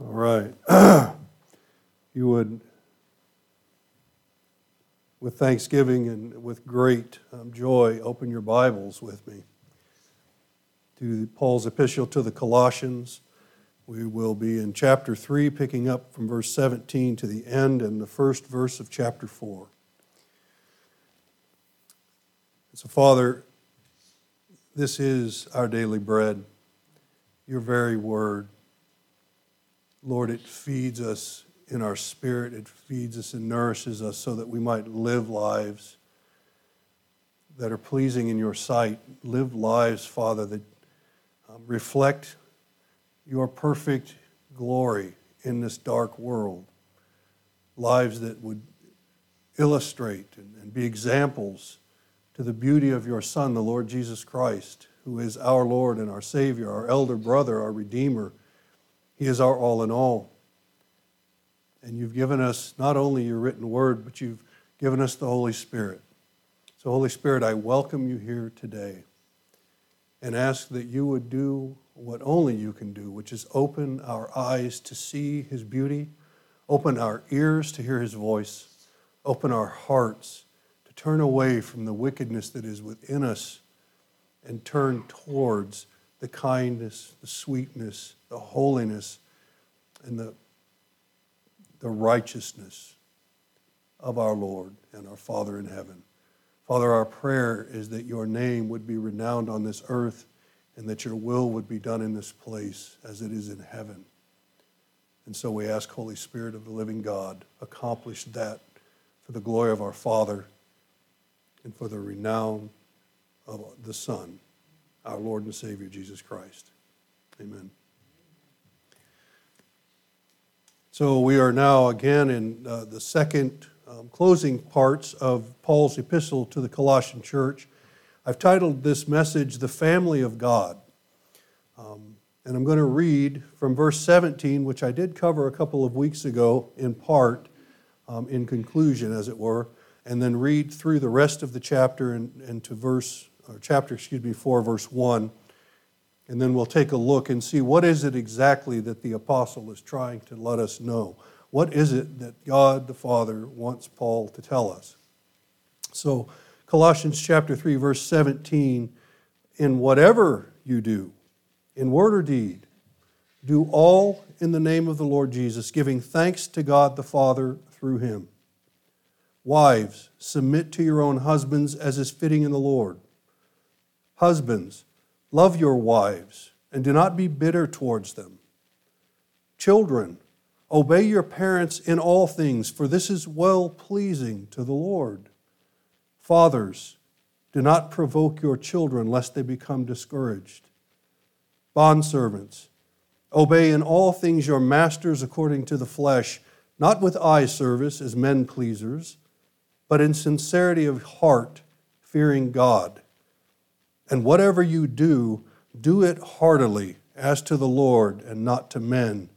All right. you would, with thanksgiving and with great um, joy, open your Bibles with me to Paul's epistle to the Colossians. We will be in chapter 3, picking up from verse 17 to the end and the first verse of chapter 4. So, Father, this is our daily bread, your very word. Lord, it feeds us in our spirit, it feeds us and nourishes us so that we might live lives that are pleasing in your sight. Live lives, Father, that um, reflect your perfect glory in this dark world. Lives that would illustrate and, and be examples to the beauty of your Son, the Lord Jesus Christ, who is our Lord and our Savior, our elder brother, our Redeemer he is our all in all. And you've given us not only your written word, but you've given us the Holy Spirit. So, Holy Spirit, I welcome you here today and ask that you would do what only you can do, which is open our eyes to see his beauty, open our ears to hear his voice, open our hearts turn away from the wickedness that is within us and turn towards the kindness, the sweetness, the holiness, and the, the righteousness of our Lord and our Father in heaven. Father, our prayer is that your name would be renowned on this earth and that your will would be done in this place as it is in heaven. And so we ask, Holy Spirit of the living God, accomplish that for the glory of our Father and for the renown of the Son our Lord and Savior, Jesus Christ. Amen. So we are now again in uh, the second um, closing parts of Paul's epistle to the Colossian church. I've titled this message, The Family of God. Um, and I'm going to read from verse 17, which I did cover a couple of weeks ago in part, um, in conclusion, as it were, and then read through the rest of the chapter and, and to verse or chapter, excuse me, 4, verse 1. And then we'll take a look and see what is it exactly that the apostle is trying to let us know. What is it that God the Father wants Paul to tell us? So, Colossians chapter 3, verse 17 In whatever you do, in word or deed, do all in the name of the Lord Jesus, giving thanks to God the Father through him. Wives, submit to your own husbands as is fitting in the Lord. Husbands, love your wives and do not be bitter towards them. Children, obey your parents in all things, for this is well pleasing to the Lord. Fathers, do not provoke your children lest they become discouraged. Bondservants, obey in all things your masters according to the flesh, not with eye service as men pleasers, but in sincerity of heart, fearing God. And whatever you do, do it heartily, as to the Lord and not to men,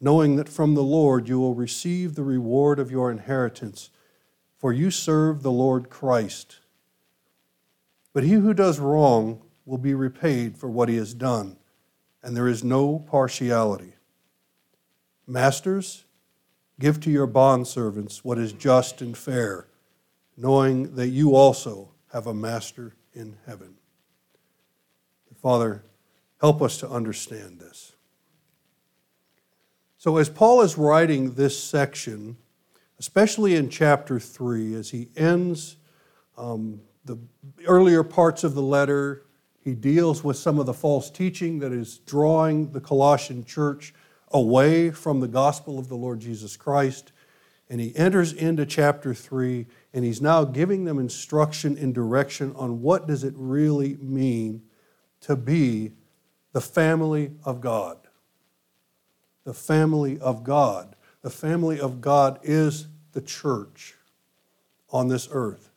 knowing that from the Lord you will receive the reward of your inheritance, for you serve the Lord Christ. But he who does wrong will be repaid for what he has done, and there is no partiality. Masters, give to your bondservants what is just and fair, knowing that you also have a master in heaven. Father, help us to understand this. So, as Paul is writing this section, especially in chapter 3, as he ends um, the earlier parts of the letter, he deals with some of the false teaching that is drawing the Colossian church away from the gospel of the Lord Jesus Christ. And he enters into chapter 3, and he's now giving them instruction and direction on what does it really mean to be the family of God. The family of God. The family of God is the church on this earth.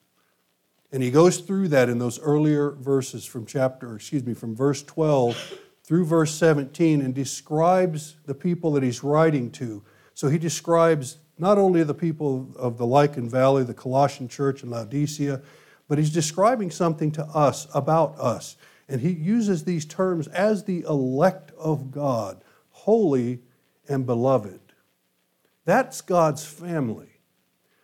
And he goes through that in those earlier verses from chapter, excuse me, from verse 12 through verse 17 and describes the people that he's writing to. So he describes not only the people of the Lycus Valley, the Colossian church in Laodicea, but he's describing something to us about us. And he uses these terms as the elect of God, holy and beloved. That's God's family.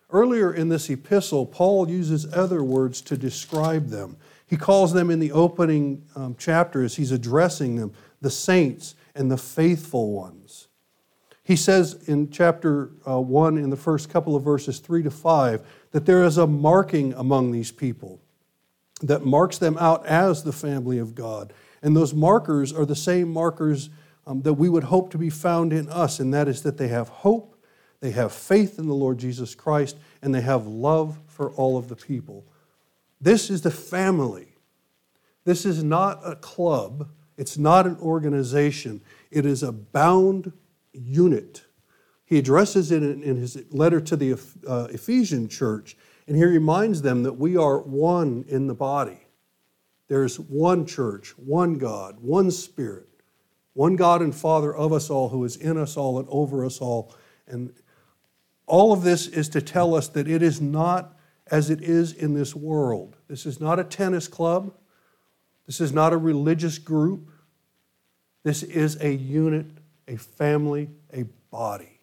Earlier in this epistle, Paul uses other words to describe them. He calls them in the opening um, chapter as he's addressing them the saints and the faithful ones. He says in chapter uh, 1, in the first couple of verses 3 to 5, that there is a marking among these people that marks them out as the family of God. And those markers are the same markers um, that we would hope to be found in us, and that is that they have hope, they have faith in the Lord Jesus Christ, and they have love for all of the people. This is the family. This is not a club, it's not an organization, it is a bound unit. He addresses it in his letter to the uh, Ephesian church, and he reminds them that we are one in the body. There's one church, one God, one Spirit, one God and Father of us all who is in us all and over us all. And all of this is to tell us that it is not as it is in this world. This is not a tennis club. This is not a religious group. This is a unit, a family, a body.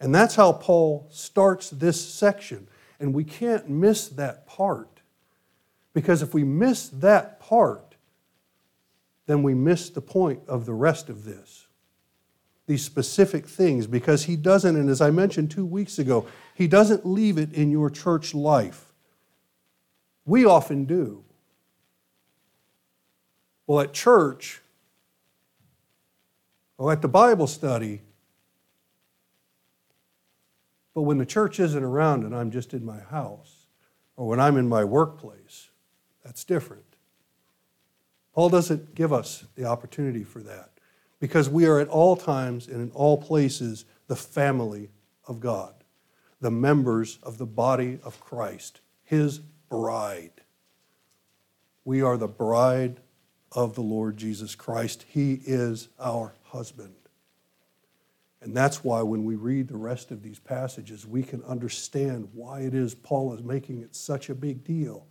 And that's how Paul starts this section. And we can't miss that part. Because if we miss that part, then we miss the point of the rest of this. These specific things, because he doesn't, and as I mentioned two weeks ago, he doesn't leave it in your church life. We often do. Well, at church, or at the Bible study, but when the church isn't around and I'm just in my house, or when I'm in my workplace, that's different. Paul doesn't give us the opportunity for that because we are at all times and in all places the family of God, the members of the body of Christ, his bride. We are the bride of the Lord Jesus Christ. He is our husband. And that's why when we read the rest of these passages, we can understand why it is Paul is making it such a big deal.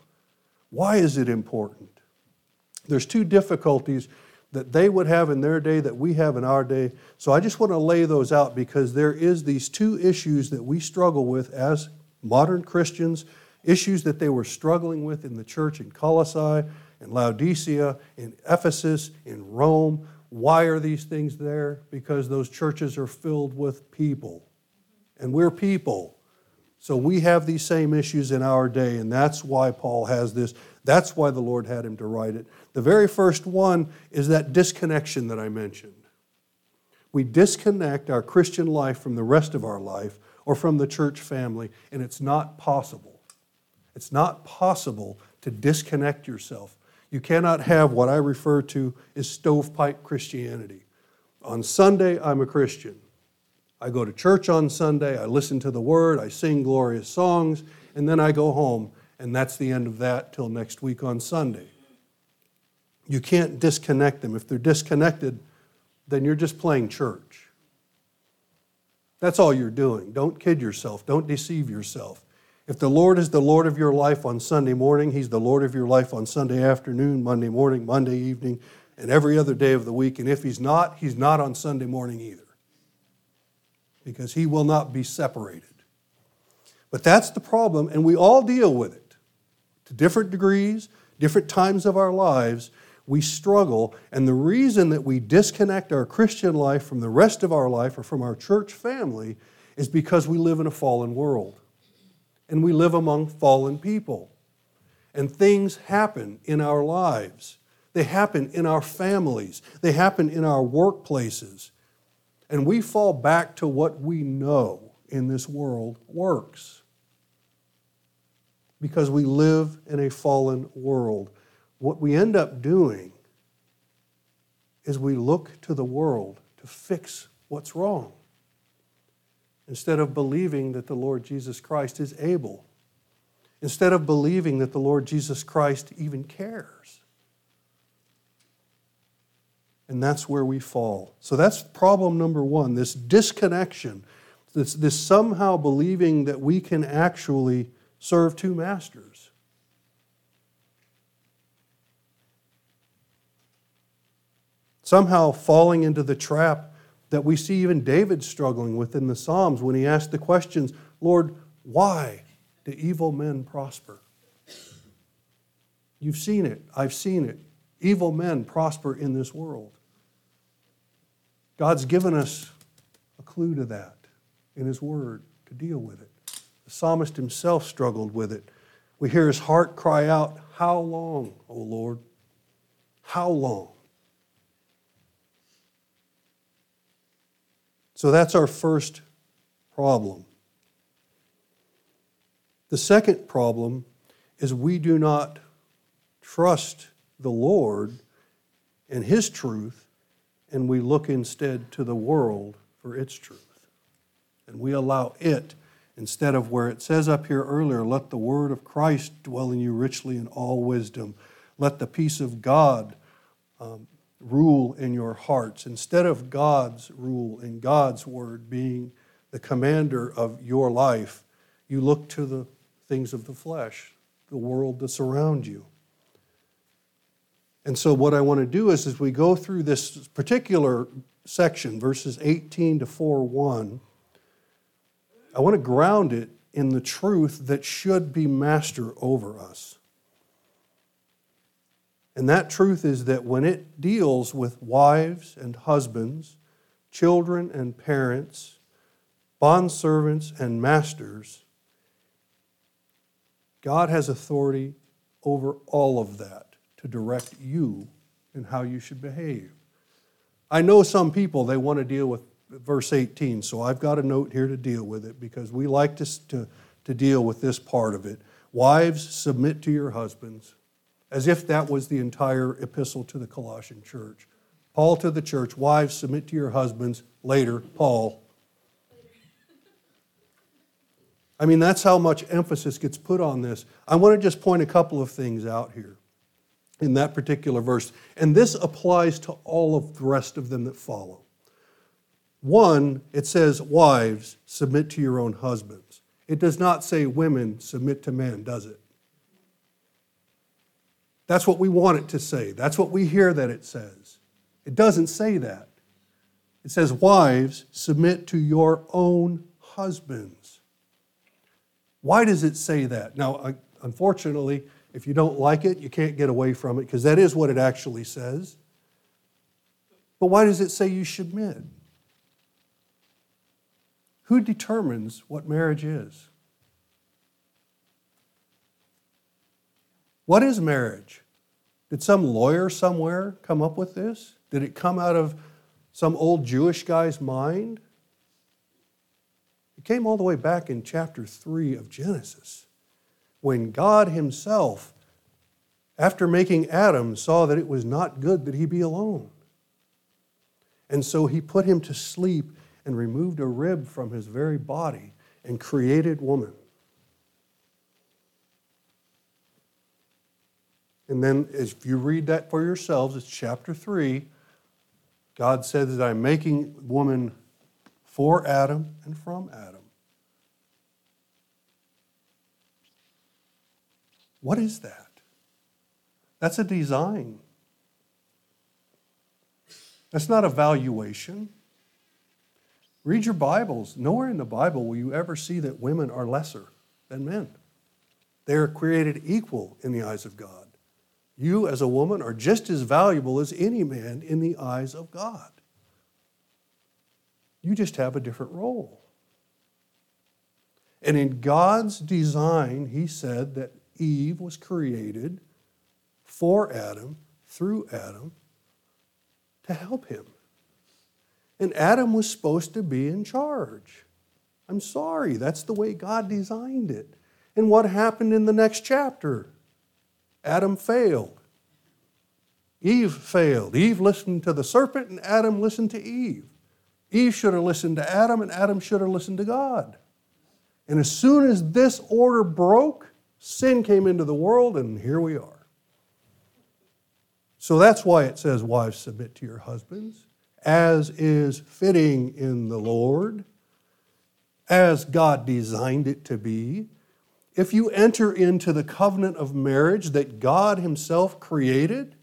Why is it important? There's two difficulties that they would have in their day that we have in our day. So I just want to lay those out because there is these two issues that we struggle with as modern Christians, issues that they were struggling with in the church in Colossae, in Laodicea, in Ephesus, in Rome. Why are these things there? Because those churches are filled with people. And we're people. So we have these same issues in our day, and that's why Paul has this. That's why the Lord had him to write it. The very first one is that disconnection that I mentioned. We disconnect our Christian life from the rest of our life or from the church family, and it's not possible. It's not possible to disconnect yourself you cannot have what I refer to as stovepipe Christianity. On Sunday, I'm a Christian. I go to church on Sunday, I listen to the word, I sing glorious songs, and then I go home, and that's the end of that till next week on Sunday. You can't disconnect them. If they're disconnected, then you're just playing church. That's all you're doing. Don't kid yourself, don't deceive yourself. If the Lord is the Lord of your life on Sunday morning, He's the Lord of your life on Sunday afternoon, Monday morning, Monday evening, and every other day of the week. And if He's not, He's not on Sunday morning either. Because He will not be separated. But that's the problem, and we all deal with it. To different degrees, different times of our lives, we struggle. And the reason that we disconnect our Christian life from the rest of our life or from our church family is because we live in a fallen world and we live among fallen people. And things happen in our lives. They happen in our families. They happen in our workplaces. And we fall back to what we know in this world works. Because we live in a fallen world. What we end up doing is we look to the world to fix what's wrong instead of believing that the Lord Jesus Christ is able, instead of believing that the Lord Jesus Christ even cares. And that's where we fall. So that's problem number one this disconnection. This, this somehow believing that we can actually serve two masters. Somehow falling into the trap that we see even David struggling with in the Psalms when he asked the questions Lord, why do evil men prosper? You've seen it. I've seen it. Evil men prosper in this world. God's given us a clue to that in His Word to deal with it. The psalmist himself struggled with it. We hear his heart cry out, How long, O Lord? How long? So that's our first problem. The second problem is we do not trust the Lord and His truth, and we look instead to the world for its truth. And we allow it, instead of where it says up here earlier, let the word of Christ dwell in you richly in all wisdom. Let the peace of God um, rule in your hearts. Instead of God's rule and God's word being the commander of your life, you look to the things of the flesh, the world that surround you. And so, what I want to do is, as we go through this particular section, verses 18 to 4 1, I want to ground it in the truth that should be master over us. And that truth is that when it deals with wives and husbands, children and parents, bondservants and masters, God has authority over all of that to direct you in how you should behave. I know some people, they want to deal with verse 18, so I've got a note here to deal with it because we like to, to, to deal with this part of it. Wives, submit to your husbands, as if that was the entire epistle to the Colossian church. Paul to the church, wives, submit to your husbands. Later, Paul. I mean, that's how much emphasis gets put on this. I want to just point a couple of things out here in that particular verse. And this applies to all of the rest of them that follow. One, it says, Wives, submit to your own husbands. It does not say, Women, submit to men, does it? That's what we want it to say. That's what we hear that it says. It doesn't say that. It says, Wives, submit to your own husbands. Why does it say that? Now, unfortunately, if you don't like it, you can't get away from it because that is what it actually says. But why does it say you submit? Who determines what marriage is? What is marriage? Did some lawyer somewhere come up with this? Did it come out of some old Jewish guy's mind? It came all the way back in chapter 3 of Genesis when God Himself, after making Adam, saw that it was not good that he be alone. And so He put him to sleep and removed a rib from his very body and created woman. And then, if you read that for yourselves, it's chapter 3. God says that I'm making woman for Adam and from Adam. What is that? That's a design. That's not a valuation. Read your Bibles. Nowhere in the Bible will you ever see that women are lesser than men. They are created equal in the eyes of God. You, as a woman, are just as valuable as any man in the eyes of God. You just have a different role. And in God's design, He said that Eve was created for Adam, through Adam, to help him. And Adam was supposed to be in charge. I'm sorry, that's the way God designed it. And what happened in the next chapter? Adam failed. Eve failed. Eve listened to the serpent, and Adam listened to Eve. Eve should have listened to Adam, and Adam should have listened to God. And as soon as this order broke, Sin came into the world, and here we are. So that's why it says, Wives, submit to your husbands, as is fitting in the Lord. as God designed it to be, if you enter into the covenant of marriage that God Himself created,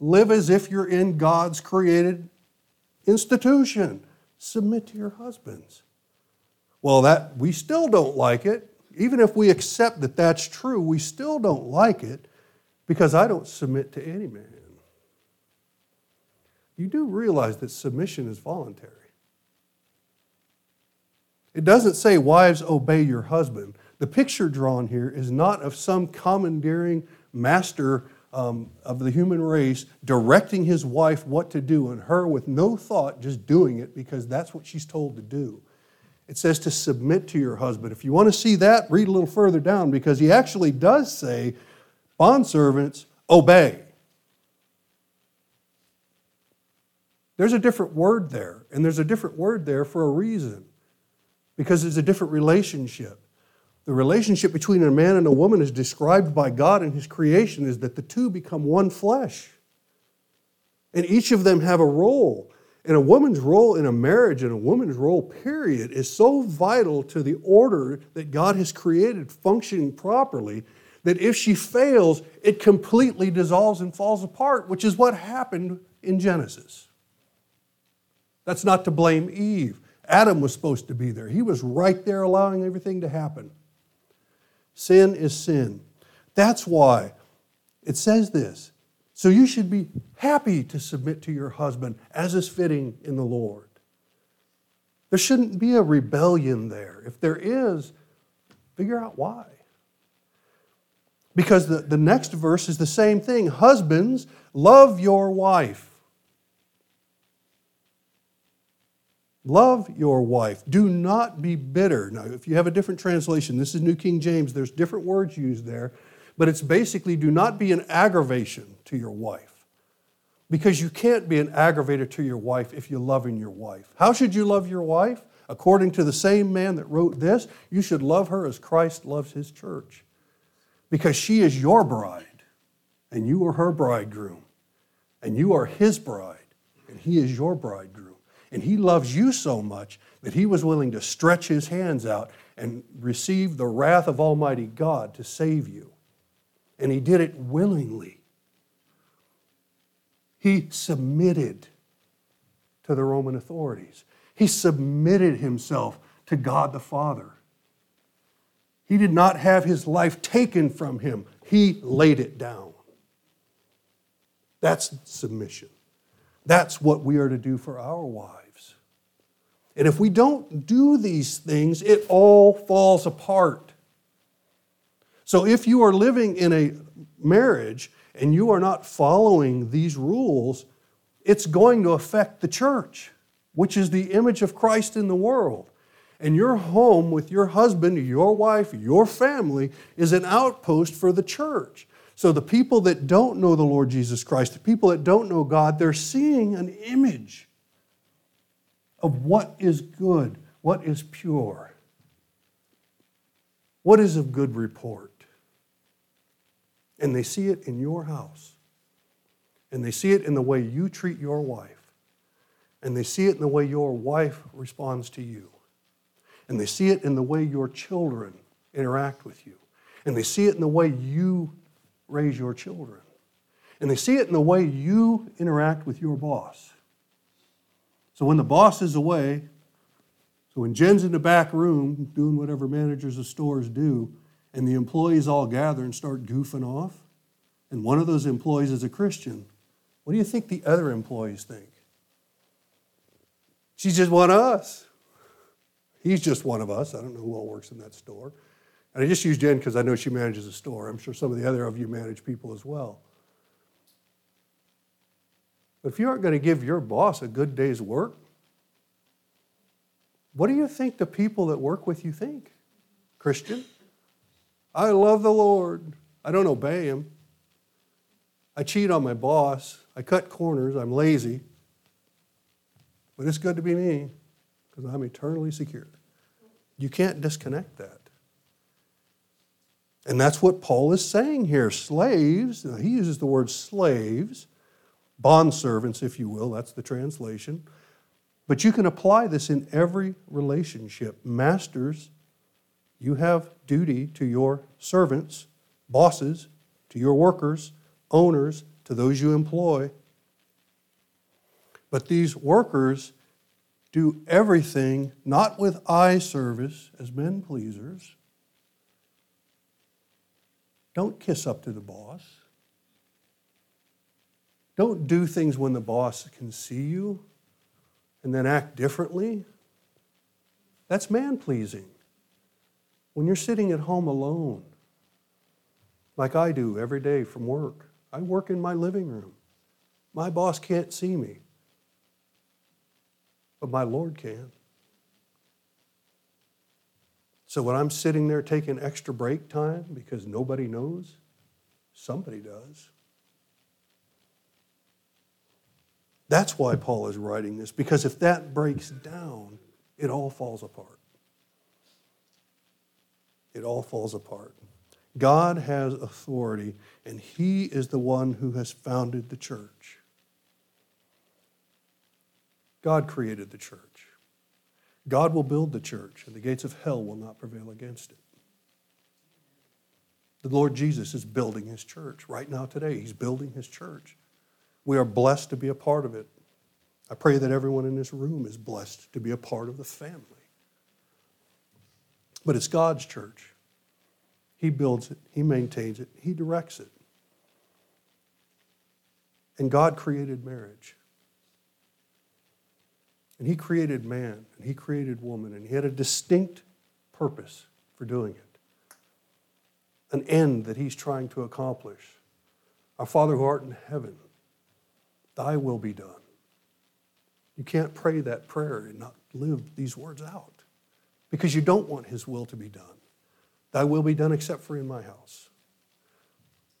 live as if you're in God's created institution. Submit to your husbands. Well, that we still don't like it. Even if we accept that that's true, we still don't like it because I don't submit to any man. You do realize that submission is voluntary. It doesn't say, Wives, obey your husband. The picture drawn here is not of some commandeering master um, of the human race directing his wife what to do, and her with no thought just doing it because that's what she's told to do. It says to submit to your husband. If you want to see that, read a little further down because he actually does say, Bondservants, obey. There's a different word there, and there's a different word there for a reason because it's a different relationship. The relationship between a man and a woman is described by God in His creation is that the two become one flesh. And each of them have a role. And a woman's role in a marriage and a woman's role, period, is so vital to the order that God has created functioning properly that if she fails, it completely dissolves and falls apart, which is what happened in Genesis. That's not to blame Eve. Adam was supposed to be there. He was right there allowing everything to happen. Sin is sin. That's why it says this. So you should be happy to submit to your husband as is fitting in the Lord. There shouldn't be a rebellion there. If there is, figure out why. Because the, the next verse is the same thing. Husbands, love your wife Love your wife. Do not be bitter. Now, if you have a different translation, this is New King James, there's different words used there, but it's basically do not be an aggravation to your wife. Because you can't be an aggravator to your wife if you're loving your wife. How should you love your wife? According to the same man that wrote this, you should love her as Christ loves his church. Because she is your bride, and you are her bridegroom, and you are his bride, and he is your bridegroom. And He loves you so much that He was willing to stretch His hands out and receive the wrath of Almighty God to save you. And He did it willingly. He submitted to the Roman authorities, He submitted Himself to God the Father. He did not have His life taken from Him, He laid it down. That's submission. That's what we are to do for our wives. And if we don't do these things, it all falls apart. So if you are living in a marriage and you are not following these rules, it's going to affect the church, which is the image of Christ in the world. And your home with your husband, your wife, your family is an outpost for the church. So the people that don't know the Lord Jesus Christ, the people that don't know God, they're seeing an image of what is good, what is pure, what is of good report. And they see it in your house. And they see it in the way you treat your wife. And they see it in the way your wife responds to you. And they see it in the way your children interact with you. And they see it in the way you raise your children. And they see it in the way you interact with your boss. So when the boss is away, so when Jen's in the back room doing whatever managers of stores do, and the employees all gather and start goofing off, and one of those employees is a Christian, what do you think the other employees think? She's just one of us. He's just one of us. I don't know who all works in that store. And I just use Jen because I know she manages a store. I'm sure some of the other of you manage people as well. But if you aren't going to give your boss a good day's work, what do you think the people that work with you think? Christian? I love the Lord. I don't obey him. I cheat on my boss. I cut corners. I'm lazy. But it's good to be me because I'm eternally secure. You can't disconnect that. And that's what Paul is saying here. Slaves, he uses the word slaves, bondservants, if you will, that's the translation. But you can apply this in every relationship. Masters, you have duty to your servants, bosses, to your workers, owners, to those you employ. But these workers do everything not with eye service as men pleasers. Don't kiss up to the boss. Don't do things when the boss can see you and then act differently. That's man pleasing. When you're sitting at home alone, like I do every day from work, I work in my living room. My boss can't see me, but my Lord can. So when I'm sitting there taking extra break time because nobody knows, somebody does. That's why Paul is writing this, because if that breaks down, it all falls apart. It all falls apart. God has authority, and He is the one who has founded the church. God created the church. God will build the church, and the gates of hell will not prevail against it. The Lord Jesus is building His church right now, today. He's building His church. We are blessed to be a part of it. I pray that everyone in this room is blessed to be a part of the family. But it's God's church. He builds it, He maintains it, He directs it. And God created marriage. And He created man, and He created woman, and He had a distinct purpose for doing it, an end that He's trying to accomplish. Our Father who art in heaven, Thy will be done. You can't pray that prayer and not live these words out because you don't want His will to be done. Thy will be done except for in my house.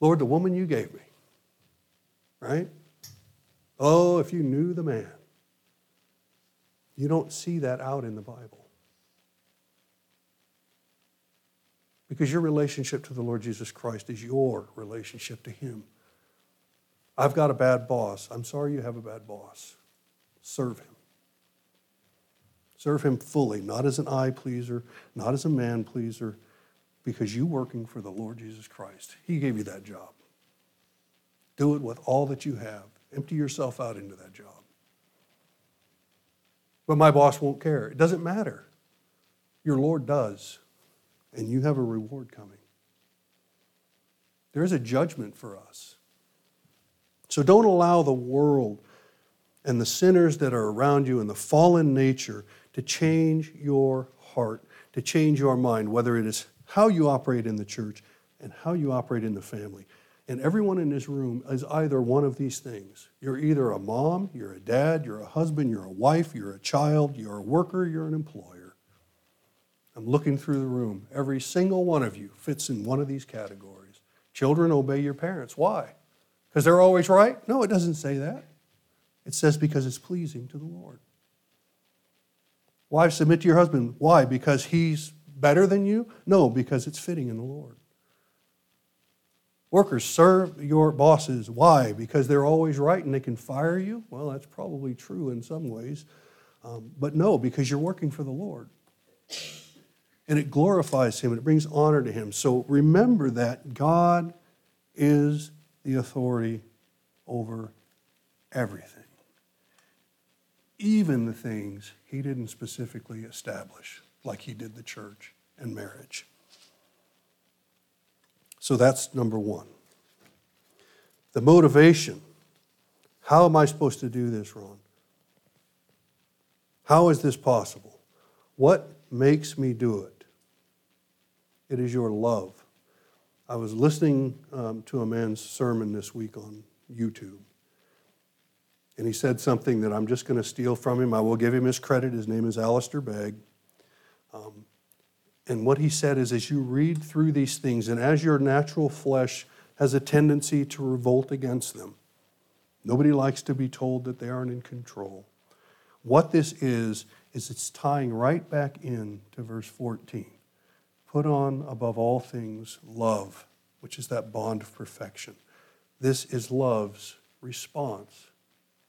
Lord, the woman you gave me, right? Oh, if you knew the man. You don't see that out in the Bible. Because your relationship to the Lord Jesus Christ is your relationship to Him. I've got a bad boss. I'm sorry you have a bad boss. Serve him. Serve him fully, not as an eye pleaser, not as a man pleaser, because you're working for the Lord Jesus Christ. He gave you that job. Do it with all that you have. Empty yourself out into that job. But my boss won't care. It doesn't matter. Your Lord does, and you have a reward coming. There is a judgment for us. So don't allow the world and the sinners that are around you and the fallen nature to change your heart, to change your mind, whether it is how you operate in the church and how you operate in the family. And everyone in this room is either one of these things. You're either a mom, you're a dad, you're a husband, you're a wife, you're a child, you're a worker, you're an employer. I'm looking through the room. Every single one of you fits in one of these categories. Children, obey your parents. Why? Because they're always right? No, it doesn't say that. It says because it's pleasing to the Lord. Wives, submit to your husband. Why? Because he's better than you? No, because it's fitting in the Lord. Workers, serve your bosses. Why? Because they're always right and they can fire you? Well, that's probably true in some ways. Um, but no, because you're working for the Lord. And it glorifies Him and it brings honor to Him. So remember that God is the authority over everything, even the things he didn't specifically establish, like he did the church and marriage. So that's number one. The motivation. How am I supposed to do this, Ron? How is this possible? What makes me do it? It is your love I was listening um, to a man's sermon this week on YouTube. And he said something that I'm just going to steal from him. I will give him his credit. His name is Alistair Begg. Um, and what he said is as you read through these things, and as your natural flesh has a tendency to revolt against them, nobody likes to be told that they aren't in control. What this is, is it's tying right back in to verse 14. Put on above all things love, which is that bond of perfection. This is love's response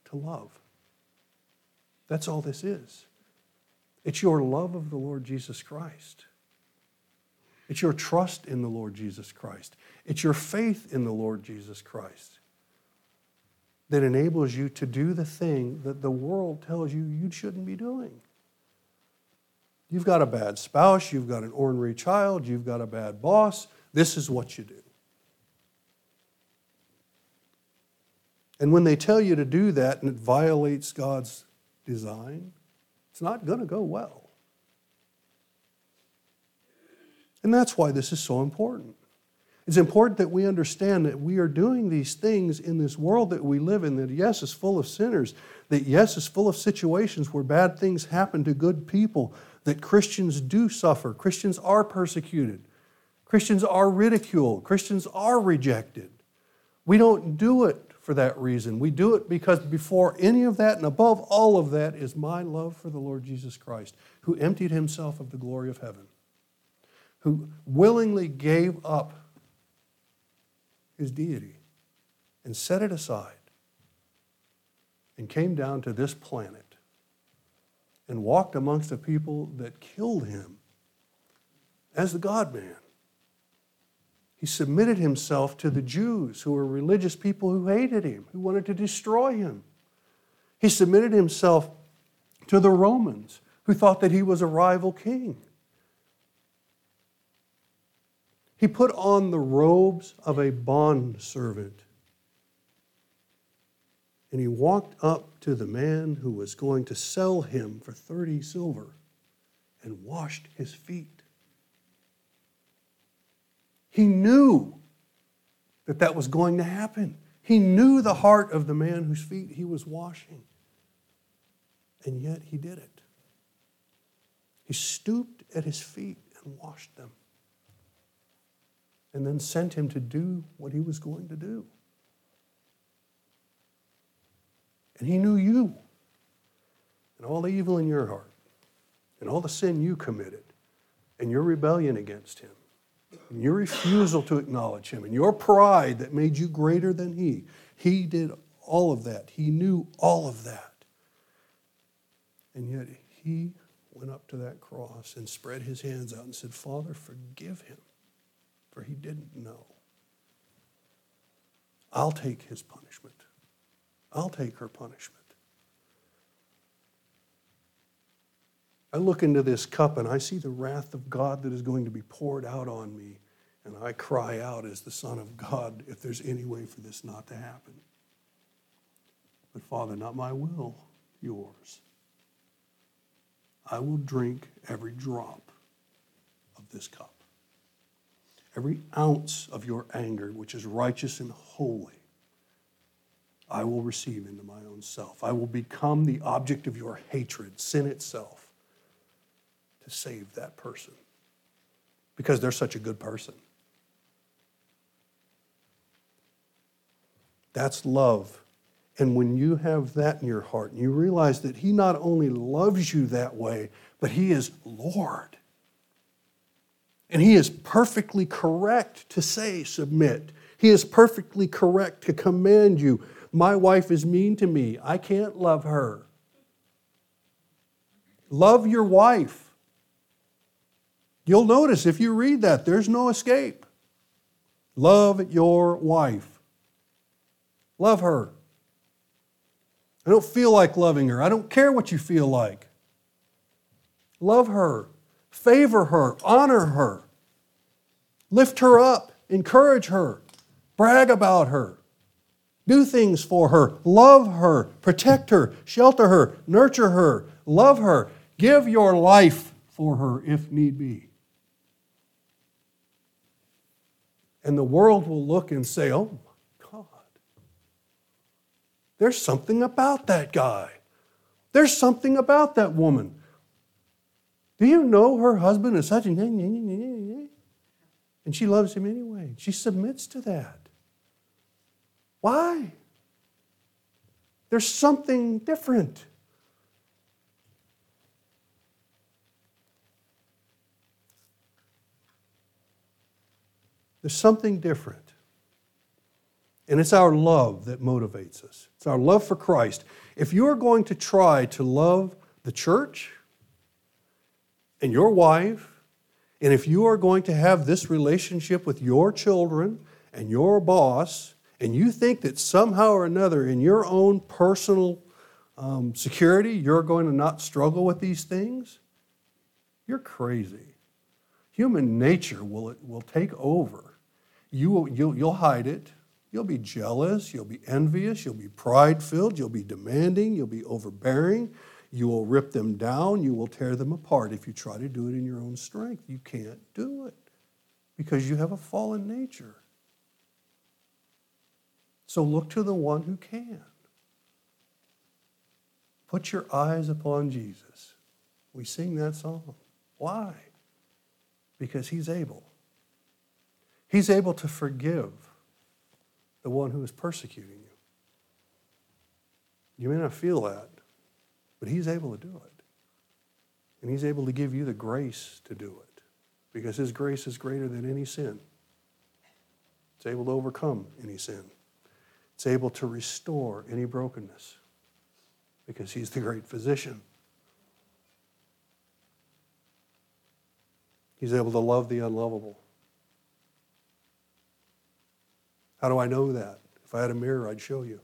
to love. That's all this is. It's your love of the Lord Jesus Christ. It's your trust in the Lord Jesus Christ. It's your faith in the Lord Jesus Christ that enables you to do the thing that the world tells you you shouldn't be doing. You've got a bad spouse, you've got an ornery child, you've got a bad boss. This is what you do. And when they tell you to do that and it violates God's design, it's not going to go well. And that's why this is so important. It's important that we understand that we are doing these things in this world that we live in, that yes, is full of sinners, that yes, is full of situations where bad things happen to good people, that Christians do suffer, Christians are persecuted, Christians are ridiculed, Christians are rejected. We don't do it for that reason. We do it because before any of that and above all of that is my love for the Lord Jesus Christ, who emptied himself of the glory of heaven, who willingly gave up his deity and set it aside and came down to this planet and walked amongst a people that killed him as the God man. He submitted himself to the Jews, who were religious people who hated him, who wanted to destroy him. He submitted himself to the Romans, who thought that he was a rival king. He put on the robes of a bond servant and he walked up to the man who was going to sell him for 30 silver and washed his feet. He knew that that was going to happen. He knew the heart of the man whose feet he was washing. And yet he did it. He stooped at his feet and washed them. And then sent him to do what he was going to do. And He knew you and all the evil in your heart and all the sin you committed and your rebellion against Him and your refusal to acknowledge Him and your pride that made you greater than He. He did all of that. He knew all of that. And yet He went up to that cross and spread His hands out and said, Father, forgive him, he didn't know. I'll take his punishment. I'll take her punishment. I look into this cup and I see the wrath of God that is going to be poured out on me. And I cry out as the Son of God if there's any way for this not to happen. But Father, not my will, yours. I will drink every drop of this cup, every ounce of your anger, which is righteous and holy. I will receive into my own self. I will become the object of your hatred, sin itself, to save that person because they're such a good person. That's love. And when you have that in your heart and you realize that He not only loves you that way, but He is Lord. And He is perfectly correct to say, submit. He is perfectly correct to command you my wife is mean to me. I can't love her. Love your wife. You'll notice if you read that, there's no escape. Love your wife. Love her. I don't feel like loving her. I don't care what you feel like. Love her. Favor her. Honor her. Lift her up. Encourage her. Brag about her. Do things for her, love her, protect her, shelter her, nurture her, love her, give your life for her if need be. And the world will look and say, oh my God, there's something about that guy. There's something about that woman. Do you know her husband is such a. And she loves him anyway. She submits to that. Why? There's something different. There's something different. And it's our love that motivates us. It's our love for Christ. If you're going to try to love the church and your wife, and if you are going to have this relationship with your children and your boss, and you think that somehow or another in your own personal um, security you're going to not struggle with these things, you're crazy. Human nature will, will take over. You will, you'll, you'll hide it. You'll be jealous. You'll be envious. You'll be pride filled. You'll be demanding. You'll be overbearing. You will rip them down. You will tear them apart if you try to do it in your own strength. You can't do it because you have a fallen nature. So look to the one who can. Put your eyes upon Jesus. We sing that song. Why? Because he's able. He's able to forgive the one who is persecuting you. You may not feel that, but he's able to do it. And he's able to give you the grace to do it because his grace is greater than any sin. It's able to overcome any sin. It's able to restore any brokenness because he's the great physician. He's able to love the unlovable. How do I know that? If I had a mirror, I'd show you.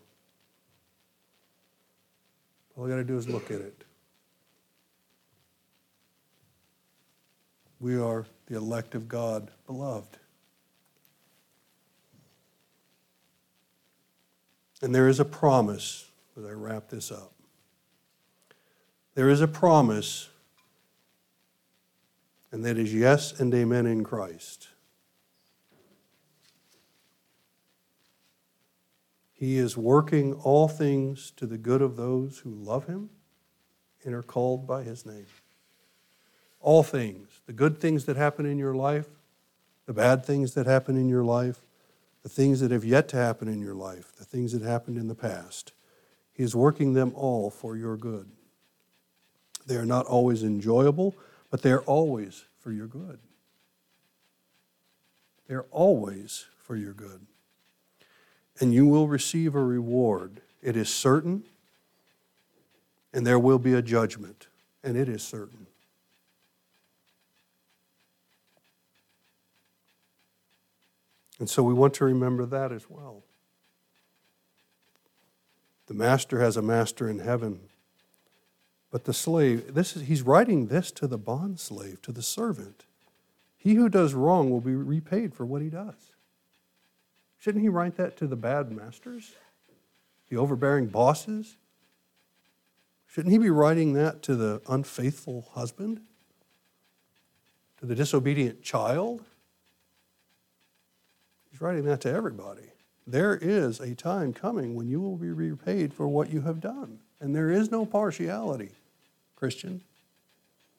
All I got to do is look at it. We are the elect of God, beloved. And there is a promise as I wrap this up. There is a promise, and that is yes and amen in Christ. He is working all things to the good of those who love him and are called by his name. All things, the good things that happen in your life, the bad things that happen in your life, the things that have yet to happen in your life, the things that happened in the past. He is working them all for your good. They are not always enjoyable, but they are always for your good. They are always for your good. And you will receive a reward. It is certain, and there will be a judgment, and it is certain. And so we want to remember that as well. The master has a master in heaven but the slave, this is, he's writing this to the bond slave, to the servant. He who does wrong will be repaid for what he does. Shouldn't he write that to the bad masters, the overbearing bosses? Shouldn't he be writing that to the unfaithful husband, to the disobedient child? He's writing that to everybody. There is a time coming when you will be repaid for what you have done, and there is no partiality. Christian.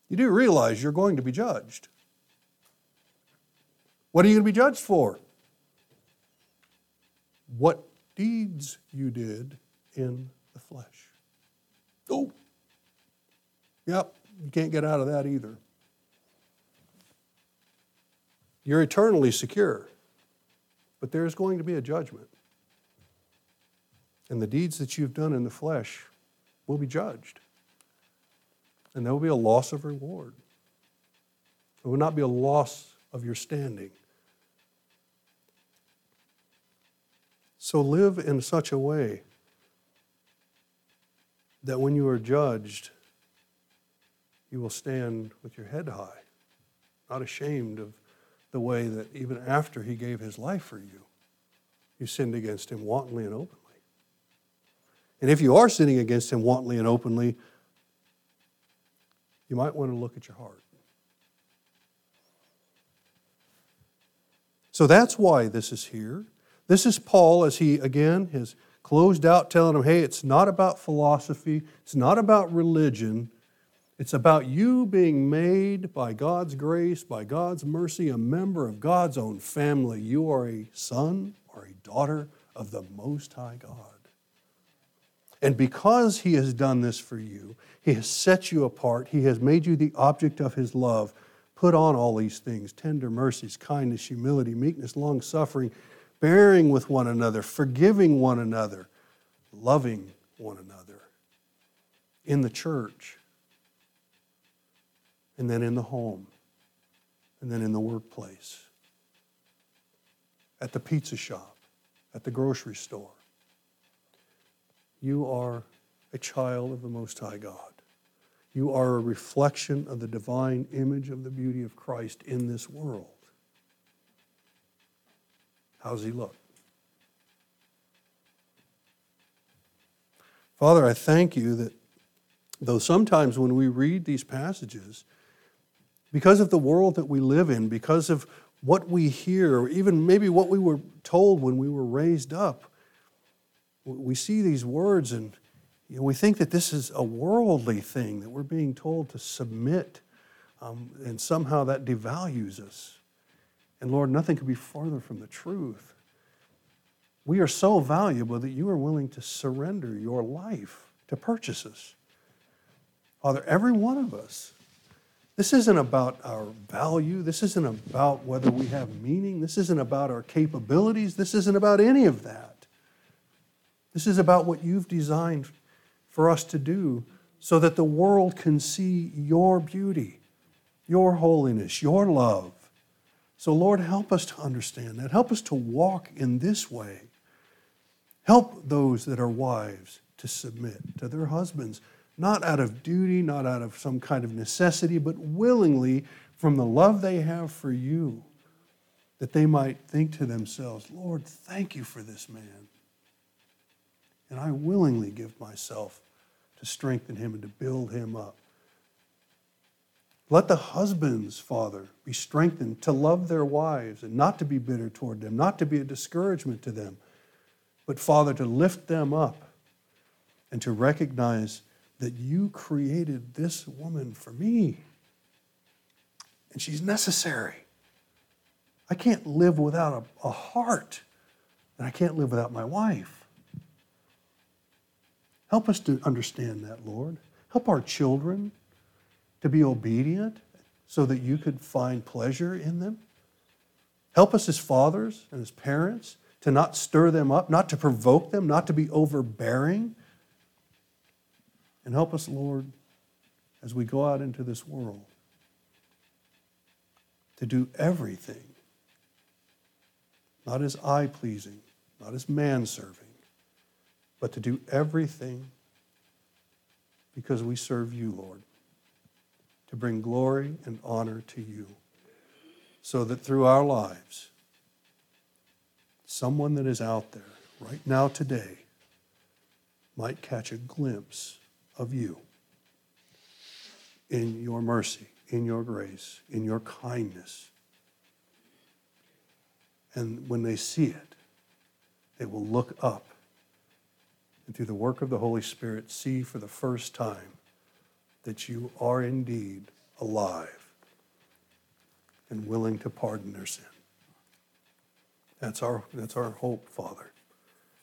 You do realize you're going to be judged. What are you going to be judged for? What deeds you did in the flesh. Oh, yep, you can't get out of that either. You're eternally secure, but there's going to be a judgment. And the deeds that you've done in the flesh will be judged and there will be a loss of reward. There will not be a loss of your standing. So live in such a way that when you are judged, you will stand with your head high, not ashamed of the way that even after he gave his life for you, you sinned against him wantonly and openly. And if you are sinning against him wantonly and openly, you might want to look at your heart. So that's why this is here. This is Paul as he, again, has closed out telling them, hey, it's not about philosophy, it's not about religion. It's about you being made by God's grace, by God's mercy, a member of God's own family. You are a son or a daughter of the Most High God. And because He has done this for you, He has set you apart, He has made you the object of His love. Put on all these things tender mercies, kindness, humility, meekness, long suffering, bearing with one another, forgiving one another, loving one another in the church, and then in the home, and then in the workplace, at the pizza shop, at the grocery store. You are a child of the Most High God. You are a reflection of the divine image of the beauty of Christ in this world. How's he look? Father, I thank you that though sometimes when we read these passages, because of the world that we live in, because of what we hear, or even maybe what we were told when we were raised up, we see these words and you know, we think that this is a worldly thing, that we're being told to submit, um, and somehow that devalues us. And Lord, nothing could be farther from the truth. We are so valuable that you are willing to surrender your life to purchase us. Father, every one of us, this isn't about our value. This isn't about whether we have meaning. This isn't about our capabilities. This isn't about any of that. This is about what you've designed for us to do so that the world can see your beauty, your holiness, your love. So, Lord, help us to understand that. Help us to walk in this way. Help those that are wives to submit to their husbands, not out of duty, not out of some kind of necessity, but willingly from the love they have for you, that they might think to themselves, Lord, thank you for this man. And I willingly give myself to strengthen him and to build him up. Let the husbands, Father, be strengthened to love their wives and not to be bitter toward them, not to be a discouragement to them, but, Father, to lift them up and to recognize that you created this woman for me. And she's necessary. I can't live without a, a heart, and I can't live without my wife. Help us to understand that, Lord. Help our children to be obedient so that you could find pleasure in them. Help us as fathers and as parents to not stir them up, not to provoke them, not to be overbearing. And help us, Lord, as we go out into this world, to do everything, not as eye pleasing, not as man serving but to do everything because we serve you, Lord, to bring glory and honor to you, so that through our lives, someone that is out there right now today might catch a glimpse of you in your mercy, in your grace, in your kindness. And when they see it, they will look up and through the work of the Holy Spirit, see for the first time that you are indeed alive and willing to pardon their sin. That's our, that's our hope, Father.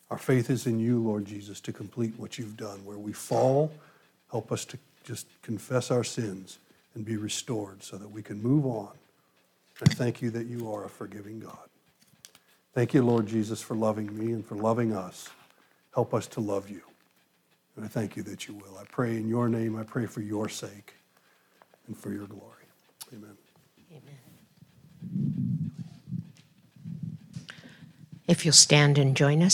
Our faith is in you, Lord Jesus, to complete what you've done. Where we fall, help us to just confess our sins and be restored so that we can move on. I thank you that you are a forgiving God. Thank you, Lord Jesus, for loving me and for loving us. Help us to love you. And I thank you that you will. I pray in your name, I pray for your sake and for your glory. Amen. Amen. If you'll stand and join us.